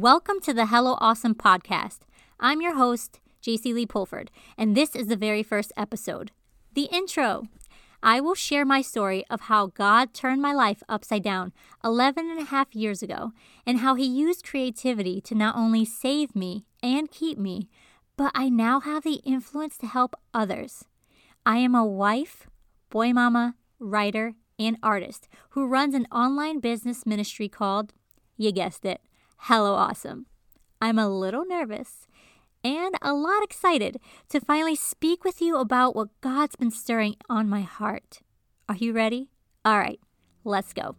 Welcome to the Hello Awesome podcast. I'm your host, Jacy Lee Pulford, and this is the very first episode. The intro. I will share my story of how God turned my life upside down 11 and a half years ago, and how He used creativity to not only save me and keep me, but I now have the influence to help others. I am a wife, boy mama, writer, and artist who runs an online business ministry called, you guessed it, Hello Awesome. I'm a little nervous and a lot excited to finally speak with you about what God's been stirring on my heart. Are you ready? All right, let's go.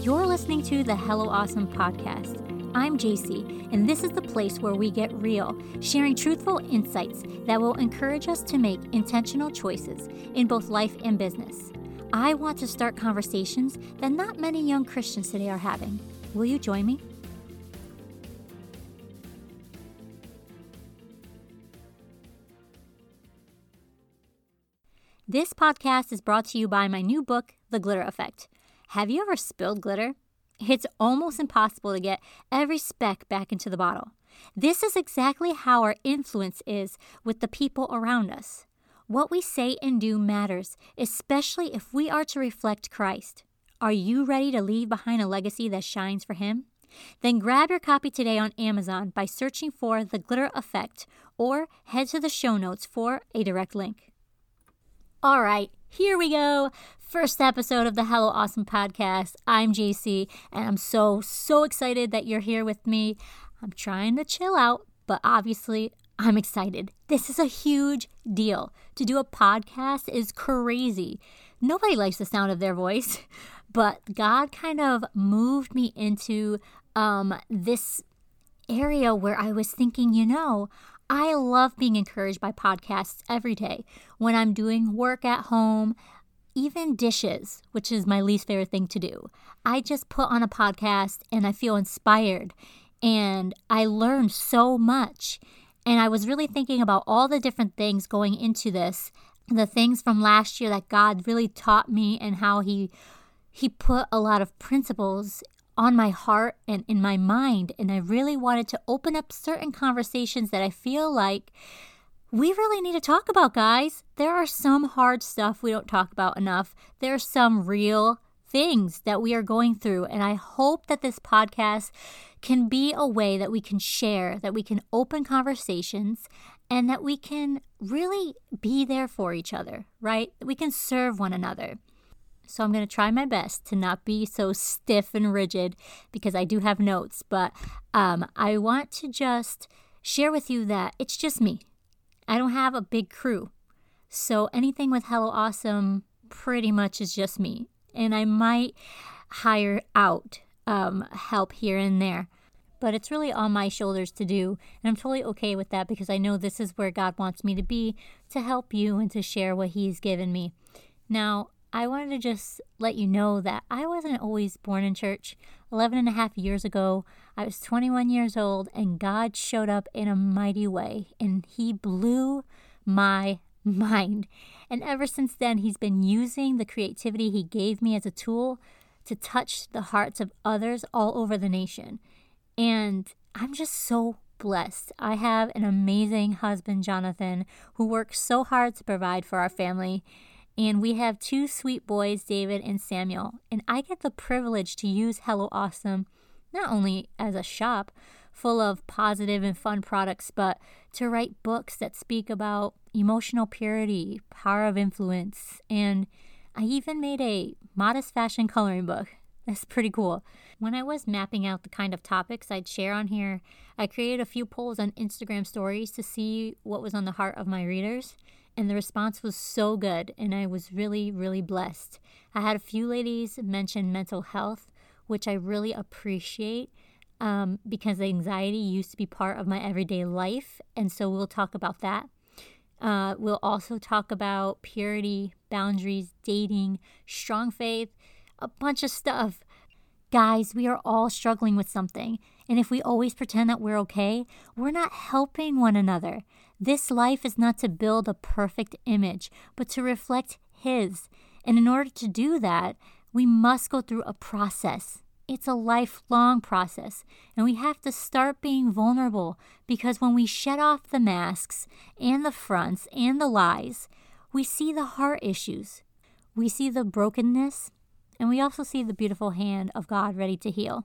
You're listening to the Hello Awesome podcast. I'm Jacy, and this is the place where we get real, sharing truthful insights that will encourage us to make intentional choices in both life and business. I want to start conversations that not many young Christians today are having. Will you join me? This podcast is brought to you by my new book, The Glitter Effect. Have you ever spilled glitter? It's almost impossible to get every speck back into the bottle. This is exactly how our influence is with the people around us. What we say and do matters, especially if we are to reflect Christ. Are you ready to leave behind a legacy that shines for Him? Then grab your copy today on Amazon by searching for The Glitter Effect or head to the show notes for a direct link. All right, here we go. First episode of the Hello Awesome podcast. I'm Jacy, and I'm so, so excited that you're here with me. I'm trying to chill out, but obviously, I'm excited. This is a huge deal. To do a podcast is crazy. Nobody likes the sound of their voice, but God kind of moved me into um, this area where I was thinking, you know, I love being encouraged by podcasts every day when I'm doing work at home, even dishes, which is my least favorite thing to do. I just put on a podcast and I feel inspired and I learned so much. And I was really thinking about all the different things going into this, the things from last year that God really taught me and how he he put a lot of principles on my heart and in my mind. And I really wanted to open up certain conversations that I feel like we really need to talk about, guys. There are some hard stuff we don't talk about enough. There's some real things that we are going through. And I hope that this podcast can be a way that we can share, that we can open conversations, and that we can really be there for each other, right? We can serve one another. So I'm going to try my best to not be so stiff and rigid because I do have notes. But um, I want to just share with you that it's just me. I don't have a big crew. So anything with Hello Awesome pretty much is just me. And I might hire out um, help here and there. But it's really on my shoulders to do. And I'm totally okay with that because I know this is where God wants me to be to help you and to share what He's given me. Now, I wanted to just let you know that I wasn't always born in church. 11 and a half years ago, I was 21 years old, and God showed up in a mighty way, and He blew my mind. And ever since then, He's been using the creativity He gave me as a tool to touch the hearts of others all over the nation. And I'm just so blessed. I have an amazing husband, Jonathan, who works so hard to provide for our family. And we have two sweet boys, David and Samuel. And I get the privilege to use Hello Awesome not only as a shop full of positive and fun products, but to write books that speak about emotional purity, power of influence, and I even made a modest fashion coloring book. That's pretty cool. When I was mapping out the kind of topics I'd share on here, I created a few polls on Instagram stories to see what was on the heart of my readers and the response was so good, and I was really, really blessed. I had a few ladies mention mental health, which I really appreciate um, because anxiety used to be part of my everyday life, and so we'll talk about that. Uh, we'll also talk about purity, boundaries, dating, strong faith, a bunch of stuff. Guys, we are all struggling with something. And if we always pretend that we're okay, we're not helping one another. This life is not to build a perfect image, but to reflect His. And in order to do that, we must go through a process. It's a lifelong process, and we have to start being vulnerable because when we shed off the masks and the fronts and the lies, we see the heart issues. We see the brokenness, and we also see the beautiful hand of God ready to heal.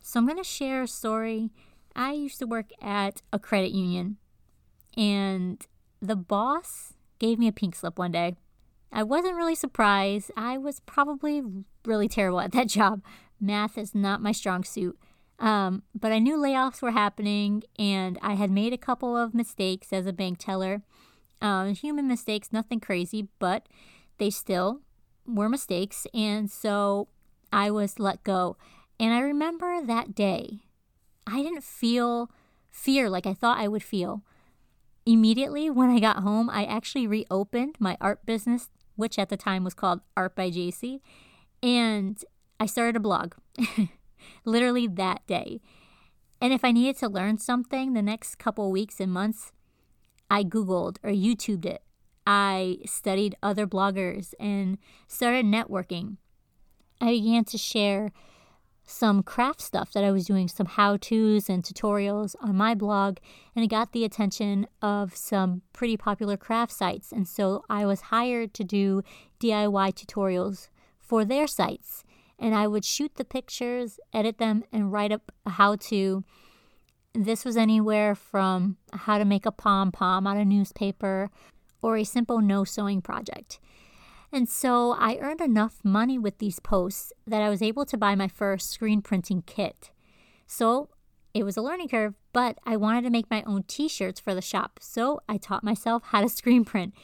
So, I'm going to share a story. I used to work at a credit union, and the boss gave me a pink slip one day. I wasn't really surprised. I was probably really terrible at that job. Math is not my strong suit. Um, but I knew layoffs were happening, and I had made a couple of mistakes as a bank teller. Um, human mistakes, nothing crazy, but they still were mistakes. And so I was let go. And I remember that day, I didn't feel fear like I thought I would feel. Immediately when I got home, I actually reopened my art business, which at the time was called Art by Jacy, and I started a blog literally that day. And if I needed to learn something the next couple weeks and months, I Googled or YouTubed it. I studied other bloggers and started networking. I began to share some craft stuff that I was doing, some how to's and tutorials on my blog, and it got the attention of some pretty popular craft sites. And so I was hired to do DIY tutorials for their sites and I would shoot the pictures, edit them, and write up a how to. This was anywhere from how to make a pom pom out of newspaper or a simple no sewing project. And so I earned enough money with these posts that I was able to buy my first screen printing kit. So it was a learning curve, but I wanted to make my own t shirts for the shop. So I taught myself how to screen print.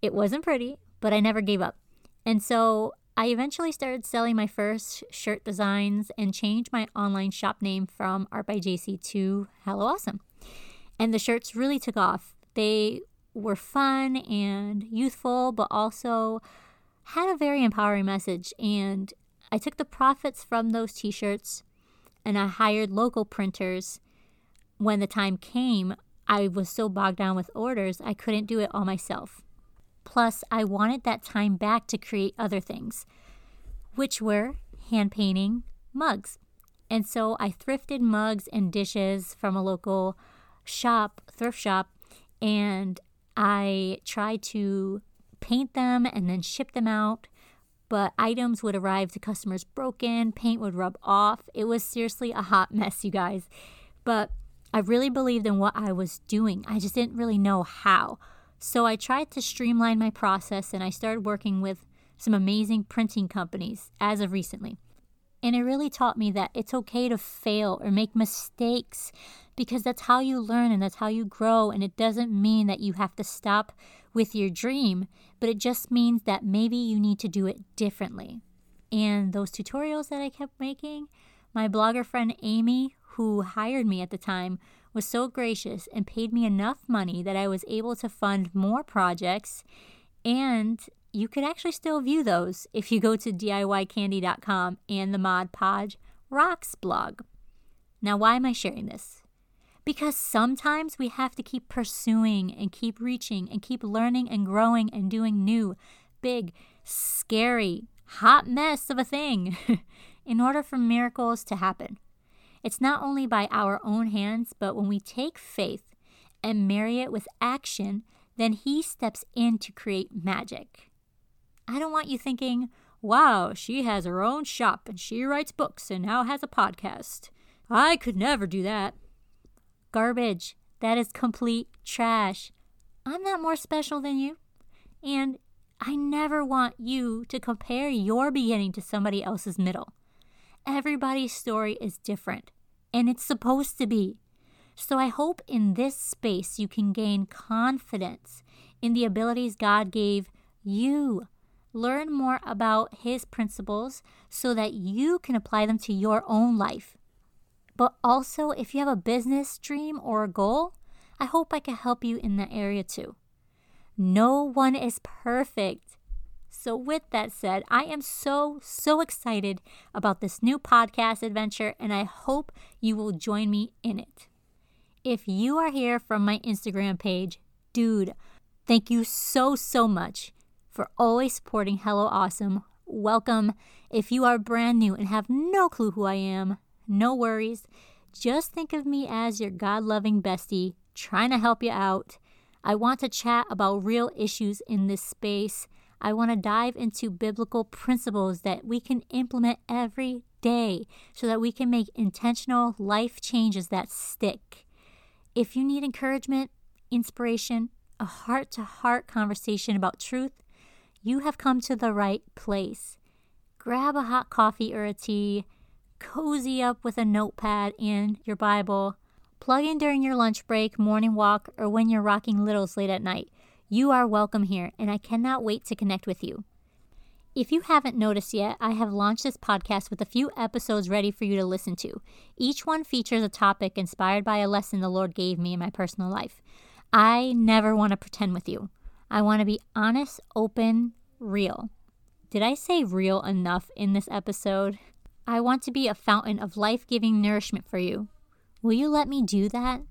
It wasn't pretty, but I never gave up. And so I eventually started selling my first shirt designs and changed my online shop name from Art by Jacy to Hello Awesome. And the shirts really took off. They were fun and youthful, but also had a very empowering message. And I took the profits from those t shirts and I hired local printers. When the time came, I was so bogged down with orders, I couldn't do it all myself. Plus, I wanted that time back to create other things, which were hand painting mugs. And so I thrifted mugs and dishes from a local shop, thrift shop, and I tried to paint them and then ship them out. But items would arrive to customers broken, paint would rub off. It was seriously a hot mess, you guys. But I really believed in what I was doing. I just didn't really know how. So I tried to streamline my process and I started working with some amazing printing companies as of recently. And it really taught me that it's okay to fail or make mistakes because that's how you learn and that's how you grow. And it doesn't mean that you have to stop with your dream, but it just means that maybe you need to do it differently. And those tutorials that I kept making, my blogger friend Amy, who hired me at the time, was so gracious and paid me enough money that I was able to fund more projects. And you could actually still view those if you go to DIYcandy.com and the Mod Podge Rocks blog. Now, why am I sharing this? Because sometimes we have to keep pursuing and keep reaching and keep learning and growing and doing new, big, scary, hot mess of a thing in order for miracles to happen. It's not only by our own hands, but when we take faith and marry it with action, then He steps in to create magic. I don't want you thinking, wow, she has her own shop and she writes books and now has a podcast. I could never do that. Garbage. That is complete trash. I'm not more special than you. And I never want you to compare your beginning to somebody else's middle. Everybody's story is different, and it's supposed to be. So I hope in this space you can gain confidence in the abilities God gave you. Learn more about His principles so that you can apply them to your own life. But also, if you have a business dream or a goal, I hope I can help you in that area too. No one is perfect. So, with that said, I am so, so excited about this new podcast adventure, and I hope you will join me in it. If you are here from my Instagram page, dude, thank you so, so much for always supporting Hello Awesome welcome. If you are brand new and have no clue who I am, no worries. Just think of me as your God loving bestie, trying to help you out. I want to chat about real issues in this space. I want to dive into biblical principles that we can implement every day so that we can make intentional life changes that stick. If you need encouragement, inspiration, a heart to heart conversation about truth, you have come to the right place. Grab a hot coffee or a tea, cozy up with a notepad and your Bible, plug in during your lunch break, morning walk, or when you're rocking littles late at night. You are welcome here, and I cannot wait to connect with you. If you haven't noticed yet, I have launched this podcast with a few episodes ready for you to listen to. Each one features a topic inspired by a lesson the Lord gave me in my personal life. I never want to pretend with you. I want to be honest, open, real. Did I say real enough in this episode? I want to be a fountain of life giving nourishment for you. Will you let me do that?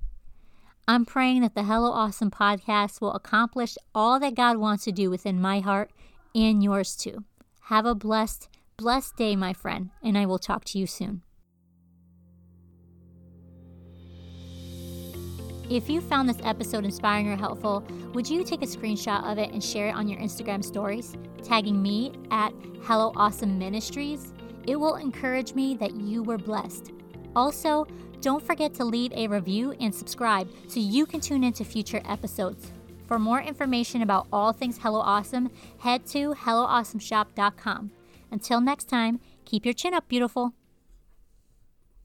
I'm praying that the Hello Awesome podcast will accomplish all that God wants to do within my heart and yours too. Have a blessed, blessed day, my friend, and I will talk to you soon. If you found this episode inspiring or helpful, would you take a screenshot of it and share it on your Instagram stories, tagging me at Hello Awesome Ministries? It will encourage me that you were blessed. Also, don't forget to leave a review and subscribe so you can tune into future episodes. For more information about all things Hello Awesome, head to HelloAwesomeShop.com. Until next time, keep your chin up, beautiful.